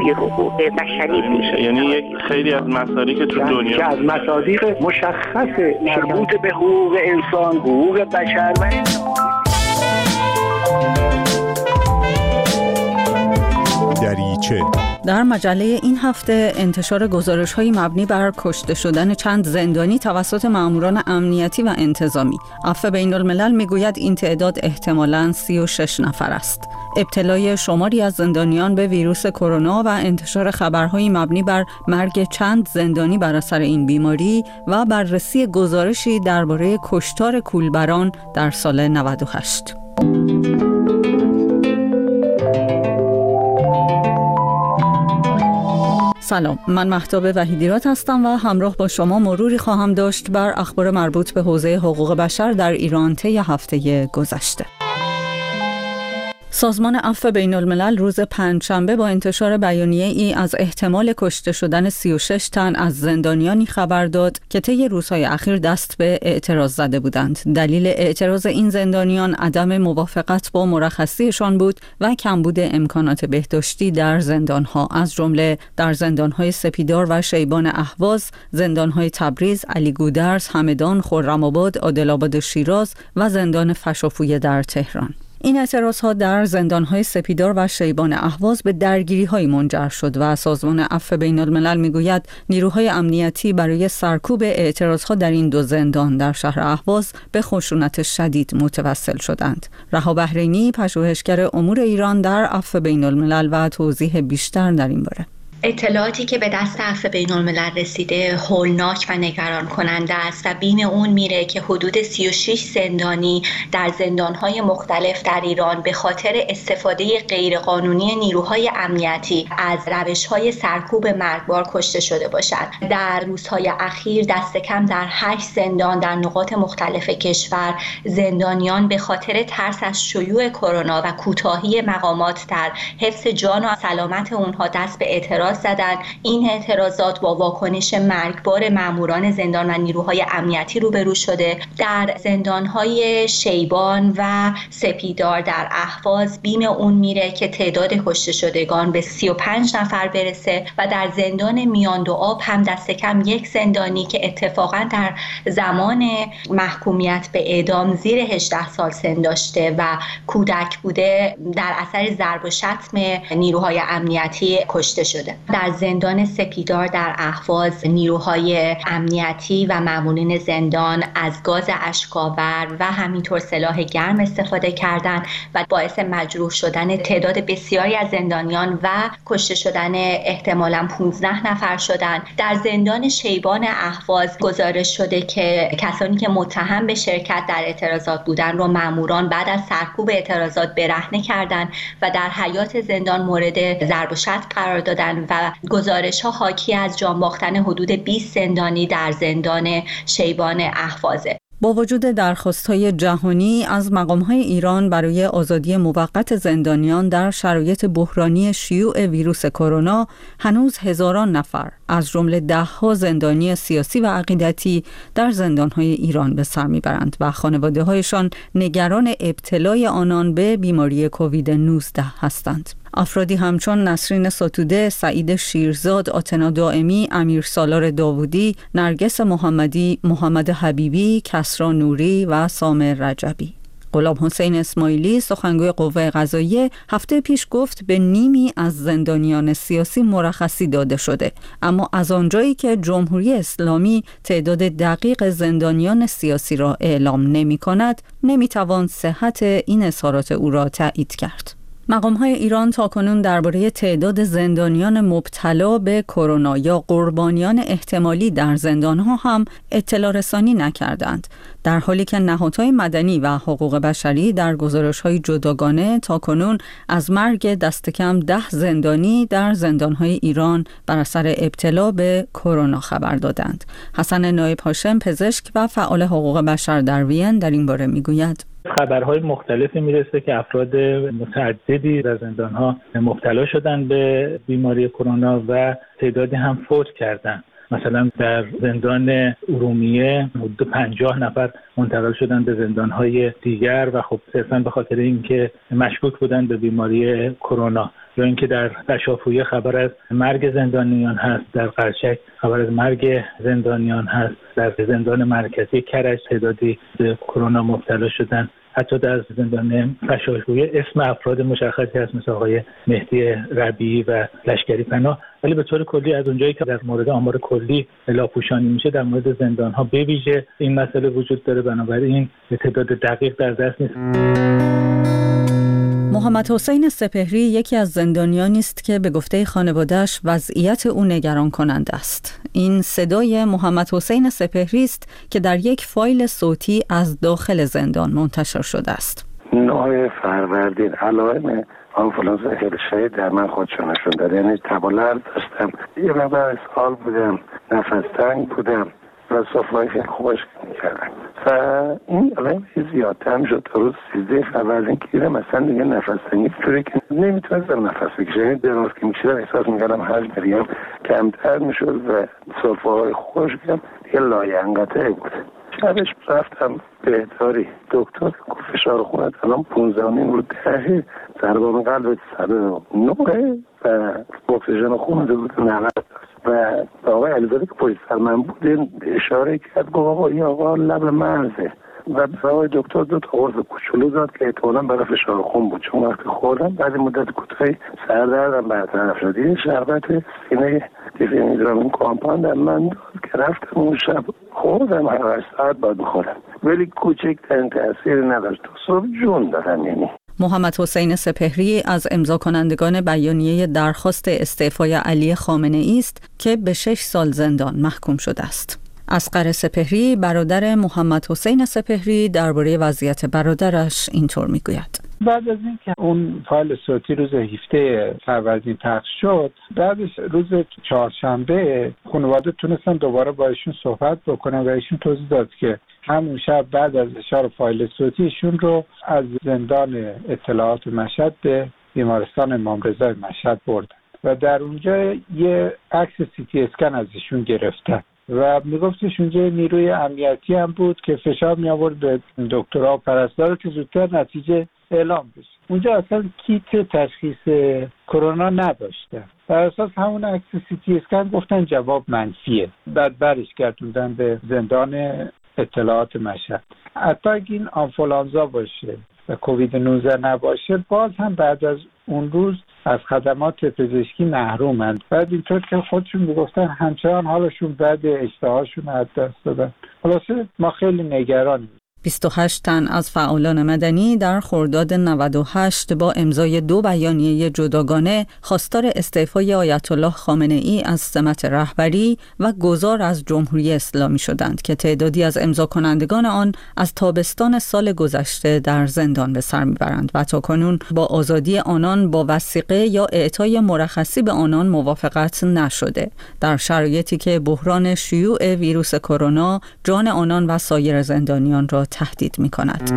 جوی حقوق بشری میشه یعنی یک خیلی از مسائلی که تو دنیا که از مصادیق مشخص مربوط به حقوق انسان حقوق بشر و دریچه در مجله این هفته انتشار گزارش های مبنی بر کشته شدن چند زندانی توسط ماموران امنیتی و انتظامی. عفو بین الملل می‌گوید این تعداد احتمالاً 36 نفر است. ابتلای شماری از زندانیان به ویروس کرونا و انتشار خبرهایی مبنی بر مرگ چند زندانی بر اثر این بیماری و بررسی گزارشی درباره کشتار کولبران در سال 98 سلام. من محتاب وحیدیرات هستم و همراه با شما مروری خواهم داشت بر اخبار مربوط به حوزه حقوق بشر در ایران طی هفته گذشته. سازمان عفو بین الملل روز پنجشنبه با انتشار بیانیه ای از احتمال کشته شدن 36 تن از زندانیانی خبر داد که طی روزهای اخیر دست به اعتراض زده بودند. دلیل اعتراض این زندانیان عدم موافقت با مرخصیشان بود و کمبود امکانات بهداشتی در زندانها از جمله در زندانهای سپیدار و شیبان اهواز، زندانهای تبریز، علی گودرز، همدان، خرم‌آباد، عادل‌آباد شیراز و زندان فشافویه در تهران. این اعتراض ها در زندان های سپیدار و شیبان اهواز به درگیری های منجر شد و سازمان عفو بین الملل می‌گوید نیروهای امنیتی برای سرکوب اعتراض ها در این دو زندان در شهر اهواز به خشونت شدید متوسل شدند. رها بحرینی پژوهشگر امور ایران در عفو بین الملل و توضیح بیشتر در این باره اطلاعاتی که به دست عفو بین الملل رسیده هولناک و نگران کننده است و بین اون میره که حدود 36 زندانی در زندانهای مختلف در ایران به خاطر استفاده غیرقانونی نیروهای امنیتی از روشهای سرکوب مرگبار کشته شده باشند در روزهای اخیر دست کم در 8 زندان در نقاط مختلف کشور زندانیان به خاطر ترس از شیوع کرونا و کوتاهی مقامات در حفظ جان و سلامت اونها دست به اعتراض زدن این اعتراضات با واکنش مرگبار ماموران زندان و نیروهای امنیتی روبرو شده. در زندانهای شیبان و سپیدار در احواز بیم اون میره که تعداد کشته شدگان به 35 نفر برسه و در زندان میان دو آب هم دست کم یک زندانی که اتفاقا در زمان محکومیت به اعدام زیر 18 سال سن داشته و کودک بوده در اثر ضرب و شتم نیروهای امنیتی کشته شده. در زندان سپیدار در احواز نیروهای امنیتی و مامورین زندان از گاز اشکاور و همینطور سلاح گرم استفاده کردند و باعث مجروح شدن تعداد بسیاری از زندانیان و کشته شدن احتمالا 15 نفر شدند. در زندان شیبان احواز گزارش شده که کسانی که متهم به شرکت در اعتراضات بودند رو ماموران بعد از سرکوب اعتراضات برهنه کردند و در حیات زندان مورد ضرب و شتم قرار دادن و گزارش ها حاکی از جان باختن حدود 20 زندانی در زندان شیبان احوازه با وجود درخواست های جهانی از مقام های ایران برای آزادی موقت زندانیان در شرایط بحرانی شیوع ویروس کرونا هنوز هزاران نفر از جمله دهها زندانی سیاسی و عقیدتی در زندان های ایران به سر می‌برند و خانواده هایشان نگران ابتلای آنان به بیماری کووید 19 هستند. افرادی همچون نسرین ساتوده، سعید شیرزاد، آتنا دائمی، امیر سالار داوودی، نرگس محمدی، محمد حبیبی، کسرا نوری و سامر رجبی. غلام حسین اسماعیلی سخنگوی قوه قضاییه هفته پیش گفت به نیمی از زندانیان سیاسی مرخصی داده شده. اما از آنجایی که جمهوری اسلامی تعداد دقیق زندانیان سیاسی را اعلام نمی کند نمی توان صحت این اظهارات او را تایید کرد. مقام های ایران تاکنون درباره تعداد زندانیان مبتلا به کرونا یا قربانیان احتمالی در زندانها هم اطلاع رسانی نکردند در حالی که نهادهای مدنی و حقوق بشری در گزارش های جداگانه تاکنون از مرگ دست کم ده زندانی در زندانهای ایران بر اثر ابتلا به کرونا خبر دادند. حسن نایب هاشم پزشک و فعال حقوق بشر در وین در این باره می‌گوید. خبرهای مختلفی می‌رسه که افراد متعددی در زندان ها مبتلا شدن به بیماری کرونا و تعدادی هم فوت کردن. مثلا در زندان ارومیه حدود پنجاه نفر منتقل شدن به زندانهای دیگر و خب صرفا به خاطر اینکه مشکوک بودن به بیماری کرونا. یا اینکه در قشافویه خبر از مرگ زندانیان هست در قرچک خبر از مرگ زندانیان هست در زندان مرکزی کرج تعدادی به کرونا مبتلا شدن. حتی در زندان فشاشگویه اسم افراد مشخصی هست مثل آقای مهدی ربیعی و لشکری پناه. ولی به طور کلی از اونجایی که در مورد آمار کلی لاپوشانی میشه در مورد زندان ها بویژه این مسئله وجود داره. بنابراین تعداد دقیق در دست نیست. محمد حسین سپهری یکی از زندانیانی است که به گفته خانوادهش وضعیت او نگران کننده است. این صدای محمد حسین سپهری است که در یک فایل صوتی از داخل زندان منتشر شده است. نوع فروردین علائم آنفولانزا شدید در من خودشون نشون داد یعنی تبالر داشتم یه مقدار اسهال بودم نفس تنگ بودم و صفرهای خیلی خوبش کردم و این علائم زیادتر هم شد روز سیزده فروردین که دیدم مثلا دیگه نفس طوری که نمی‌تونستم نفس بکشم یعنی دراز که میکشیدم احساس می‌کردم حجم مریم کمتر می‌شد و صرفه های خوشگم دیگه لاینقطعه بود. شبش رفتم بهداری دکتر گفت فشار خونت الان پونزانین رو دهه. ضربان قلب سر نوعه و اکسیژن خون بود 90 و آقای علیزاده که پشت سر من بود اشاره کرد گفت آقا این آقا لب مرزه. و آقای دکتر دو تا قرص کوچولو داد که احتمالا برای فشار خون بود. چون وقتی خوردم بعد مدت کوتاهی سردردم برطرف شد. یه شربت سینه دیفینیدرامین کامپاند من داد که رفتم اون شب خوردم هر ساعت باید بخورم. ولی کوچکترین تاثیر نداشت. صبح جون دادم یعنی. محمد حسین سپهری از امضا کنندگان بیانیه درخواست استعفای علی خامنه ای است که به شش سال زندان محکوم شده است. اسقر سپهری برادر محمد حسین سپهری درباره وضعیت برادرش اینطور می‌گوید. بعد از اینکه اون فایل صوتی روز 17 فروردین پخش شد بعدش روز چهارشنبه خانواده تونستن دوباره با ایشون صحبت بکنن و ایشون توضیح داد که همون شب بعد از اشار فایل صوتی ایشون رو از زندان اطلاعات مشهد به بیمارستان امام رضا مشهد بردن و در اونجا یه عکس سیتی اسکن از ایشون گرفتن و میگفتش اونجا نیروی امنیتی هم بود که فشار می آورد به دکترها و پرستار که زودتر نتیجه اعلام بشه. اونجا اصلا کیت تشخیص کرونا نداشته. بر اساس همون عکس سیتی اسکن گفتن جواب منفیه. بعد برش گردوندن به زندان اطلاعات مشهد. حتی اگه این آنفولانزا باشه و کووید 19 نباشه باز هم بعد از اون روز از خدمات پزشکی محرومند. بعد اینطور که خودشون می‌گفتن همچنان حالشون بعد اشتهاشون از دست دادن. خلاصه ما خیلی نگرانیم. 28 تن از فعالان مدنی در خرداد 98 با امضای دو بیانیه جداگانه خواستار استعفای آیت الله خامنه ای از سمت رهبری و گذار از جمهوری اسلامی شدند که تعدادی از امضا کنندگان آن از تابستان سال گذشته در زندان به سر می‌برند و تا کنون با آزادی آنان با وسیقه یا اعطای مرخصی به آنان موافقت نشده. در شرایطی که بحران شیوع ویروس کرونا جان آنان و سایر زندانیان را تهدید می کند.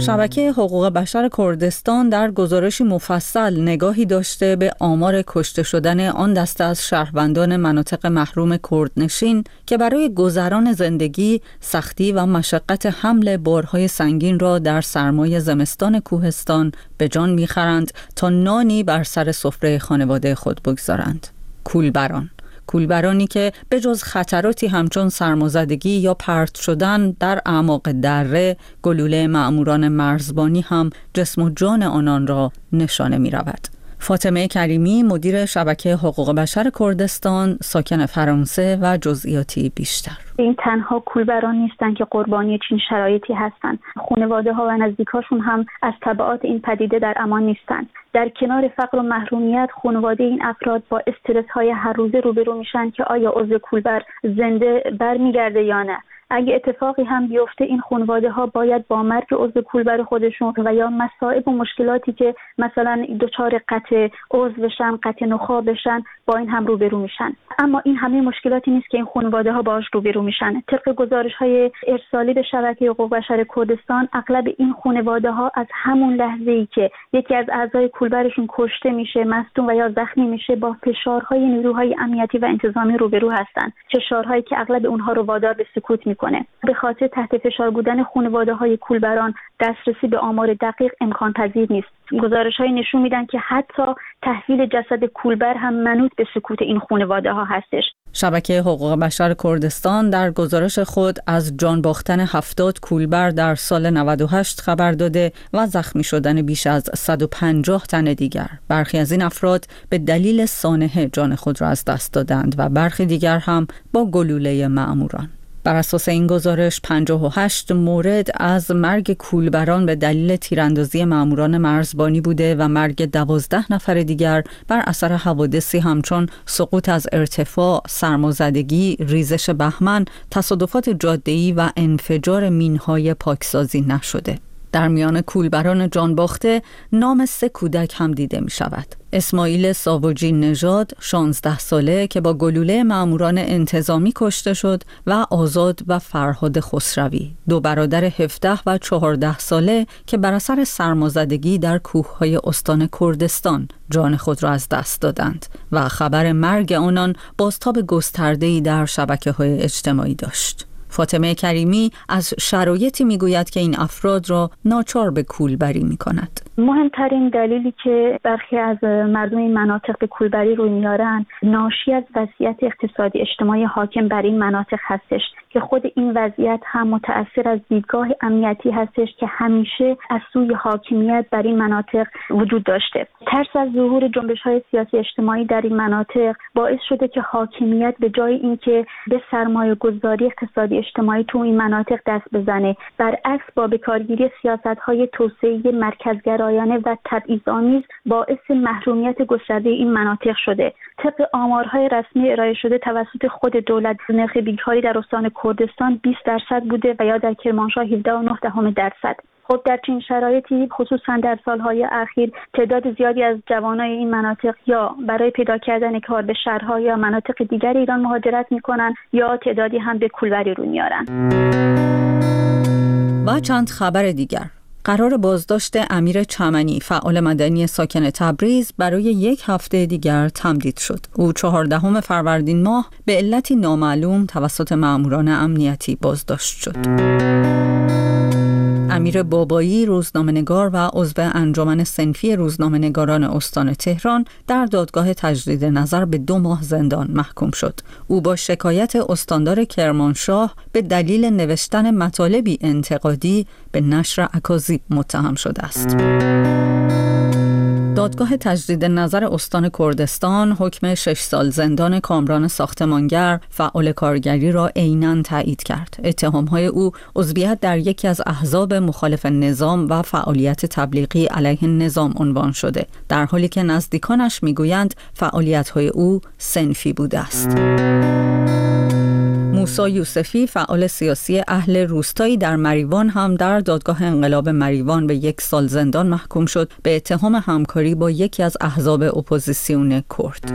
شبکه حقوق بشر کردستان در گزارشی مفصل نگاهی داشته به آمار کشته شدن آن دسته از شهروندان مناطق محروم کردنشین که برای گذران زندگی سختی و مشقت حمل بارهای سنگین را در سرمای زمستان کوهستان به جان می‌خرند تا نانی بر سر سفره خانواده خود بگذارند. کولبران کولبرانی که به جز خطراتی همچون سرمازدگی یا پرت شدن در اعماق دره گلوله معموران مرزبانی هم جسم و جان آنان را نشانه می رود. فاطمه کریمی مدیر شبکه حقوق بشر کردستان ساکن فرانسه و جزئیاتی بیشتر. این تنها کولبران نیستند که قربانی چین شرایطی هستند خانواده ها و نزدیکاشون هم از طبعات این پدیده در امان نیستند در کنار فقر و محرومیت خانواده این افراد با استرس های هر روزه روبرو میشن که آیا عضو کولبر زنده برمیگرده یا نه. اگه اتفاقی هم بیفته این خانواده ها باید با مرگ عضو کولبر خودشون و یا مصائب و مشکلاتی که مثلا دچار قطع عضو بشن قطع نخا بشن با این هم روبرو میشن. اما این همه مشکلاتی نیست که این خانواده ها باش روبرو میشن. طبق گزارش های ارسالی به شبکه حقوق بشر کردستان اغلب این خانواده ها از همون لحظه ای که یکی از اعضای کولبرشون کشته میشه مصدوم و یا زخمی میشه با فشارهای نیروهای امنیتی و انتظامی روبرو هستند فشارهایی که اغلب اونها رو وادار به سکوت می‌کنه به خاطر تحت فشار بودن خانواده های کولبران دسترسی به آمار دقیق امکان پذیر نیست گزارش های نشون میدن که حتی تحویل جسد کولبر هم منوط به سکوت این خانواده ها هستش شبکه حقوق بشر کردستان در گزارش خود از جان باختن هفتاد کولبر در سال 98 خبر داده و زخمی شدن بیش از 150 تن دیگر. برخی از این افراد به دلیل سانحه جان خود را از دست دادند و برخی دیگر هم با گلوله معموران. بر اساس این گزارش 58 مورد از مرگ کولبران به دلیل تیراندازی ماموران مرزبانی بوده و مرگ دوازده نفر دیگر بر اثر حوادثی همچون سقوط از ارتفاع، سرمازدگی، ریزش بهمن، تصادفات جاده‌ای و انفجار مینهای پاکسازی نشده. در میان کولبران جانباخته نام سه کودک هم دیده می شود. اسماعیل ساوجی نژاد 16 ساله که با گلوله ماموران انتظامی کشته شد و آزاد و فرهاد خسروی دو برادر 17 و 14 ساله که بر اثر سرمازدگی در کوههای استان کردستان جان خود را از دست دادند و خبر مرگ آنان بازتاب گسترده‌ای در شبکه های اجتماعی داشت. فاطمه کریمی از شرایطی می‌گوید که این افراد را ناچار به کولبری می کند. مهمترین دلیلی که برخی از مردم این مناطق به کولبری روی میارن ناشی از وضعیت اقتصادی اجتماعی حاکم بر این مناطق هستش که خود این وضعیت هم متأثر از دیدگاه امنیتی هستش که همیشه از سوی حاکمیت بر این مناطق وجود داشته ترس از ظهور جنبش های سیاسی اجتماعی در این مناطق باعث شده که حاکمیت به جای اینکه به سرمایه گذاری اقتصادی اجتماعی تو این مناطق دست بزنه. برعکس با بکارگیری سیاست های توسعه مرکزگرایانه و تبعیض‌آمیز باعث محرومیت گسترده این مناطق شده. طبق آمارهای رسمی ارائه شده توسط خود دولت نرخ بیکاری در استان کردستان 20 درصد بوده و یا در کرمانشاه 17.9 درصد. خب در چین شرایطی خصوصا در سالهای اخیر تعداد زیادی از جوانای این مناطق یا برای پیدا کردن کار به شهرها یا مناطق دیگر ایران مهاجرت می‌کنن یا تعدادی هم به کولبری رو میارن و چند خبر دیگر قرار بازداشت امیر چمنی فعال مدنی ساکن تبریز برای یک هفته دیگر تمدید شد. او چهاردهم فروردین ماه به علتی نامعلوم توسط ماموران امنیتی بازداشت شد. امیر بابایی روزنامهنگار و عضو انجمن سنفی روزنامهنگاران استان تهران در دادگاه تجدید نظر به دو ماه زندان محکوم شد. او با شکایت استاندار کرمانشاه به دلیل نوشتن مطالبی انتقادی به نشر اکاذیب متهم شده است. دادگاه تجدید نظر استان کردستان حکم شش سال زندان کامران ساختمانگر فعال کارگری را عینا تایید کرد. اتهامهای او عضویت در یکی از احزاب مخالف نظام و فعالیت تبلیغی علیه نظام عنوان شده در حالی که نزدیکانش می‌گویند فعالیت‌های او سنفی بوده است. موسا یوسفی فعال سیاسی اهل روستایی در مریوان هم در دادگاه انقلاب مریوان به یک سال زندان محکوم شد به اتهام همکاری با یکی از احزاب اپوزیسیون کرد.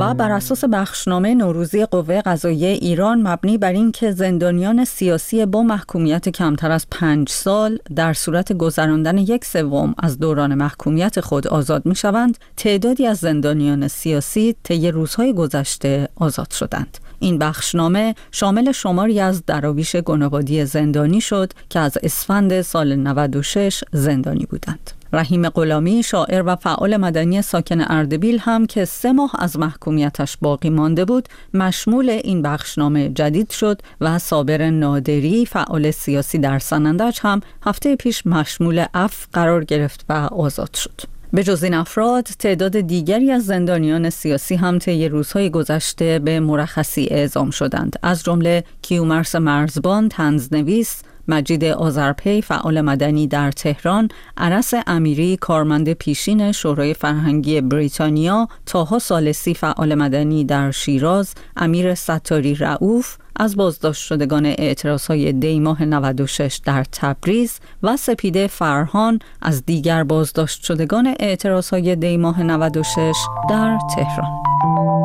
و بر اساس بخشنامه نوروزی قوه قضاییه ایران مبنی بر اینکه زندانیان سیاسی با محکومیت کمتر از پنج سال در صورت گذراندن یک سوم از دوران محکومیت خود آزاد می شوند تعدادی از زندانیان سیاسی طی روزهای گذشته آزاد شدند. این بخشنامه شامل شماری از دراویش گنابادی زندانی شد که از اسفند سال 96 زندانی بودند. رحیم غلامی شاعر و فعال مدنی ساکن اردبیل هم که سه ماه از محکومیتش باقی مانده بود مشمول این بخشنامه جدید شد و صابر نادری فعال سیاسی در سنندج هم هفته پیش مشمول اف قرار گرفت و آزاد شد. به جز این افراد تعداد دیگری از زندانیان سیاسی هم طی روزهای گذشته به مرخصی اعزام شدند از جمله کیومرس مرزبان تنزنویس مجید آذرپی فعال مدنی در تهران، عرس امیری کارمند پیشین شورای فرهنگی بریتانیا، تاها سالسی فعال مدنی در شیراز، امیر ستاری رعوف، از بازداشت شدگان اعتراض های دی ماه 96 در تبریز و سپیده فرهان از دیگر بازداشت شدگان اعتراض های دی ماه 96 در تهران.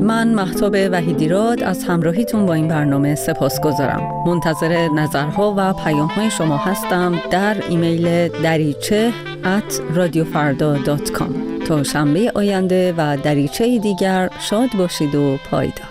من محتاب وحیدیراد از همراهیتون با این برنامه سپاس گذارم. منتظر نظرها و پیام های شما هستم در ایمیل دریچه at تا شنبه آینده و دریچه دیگر شاد باشید و پایدار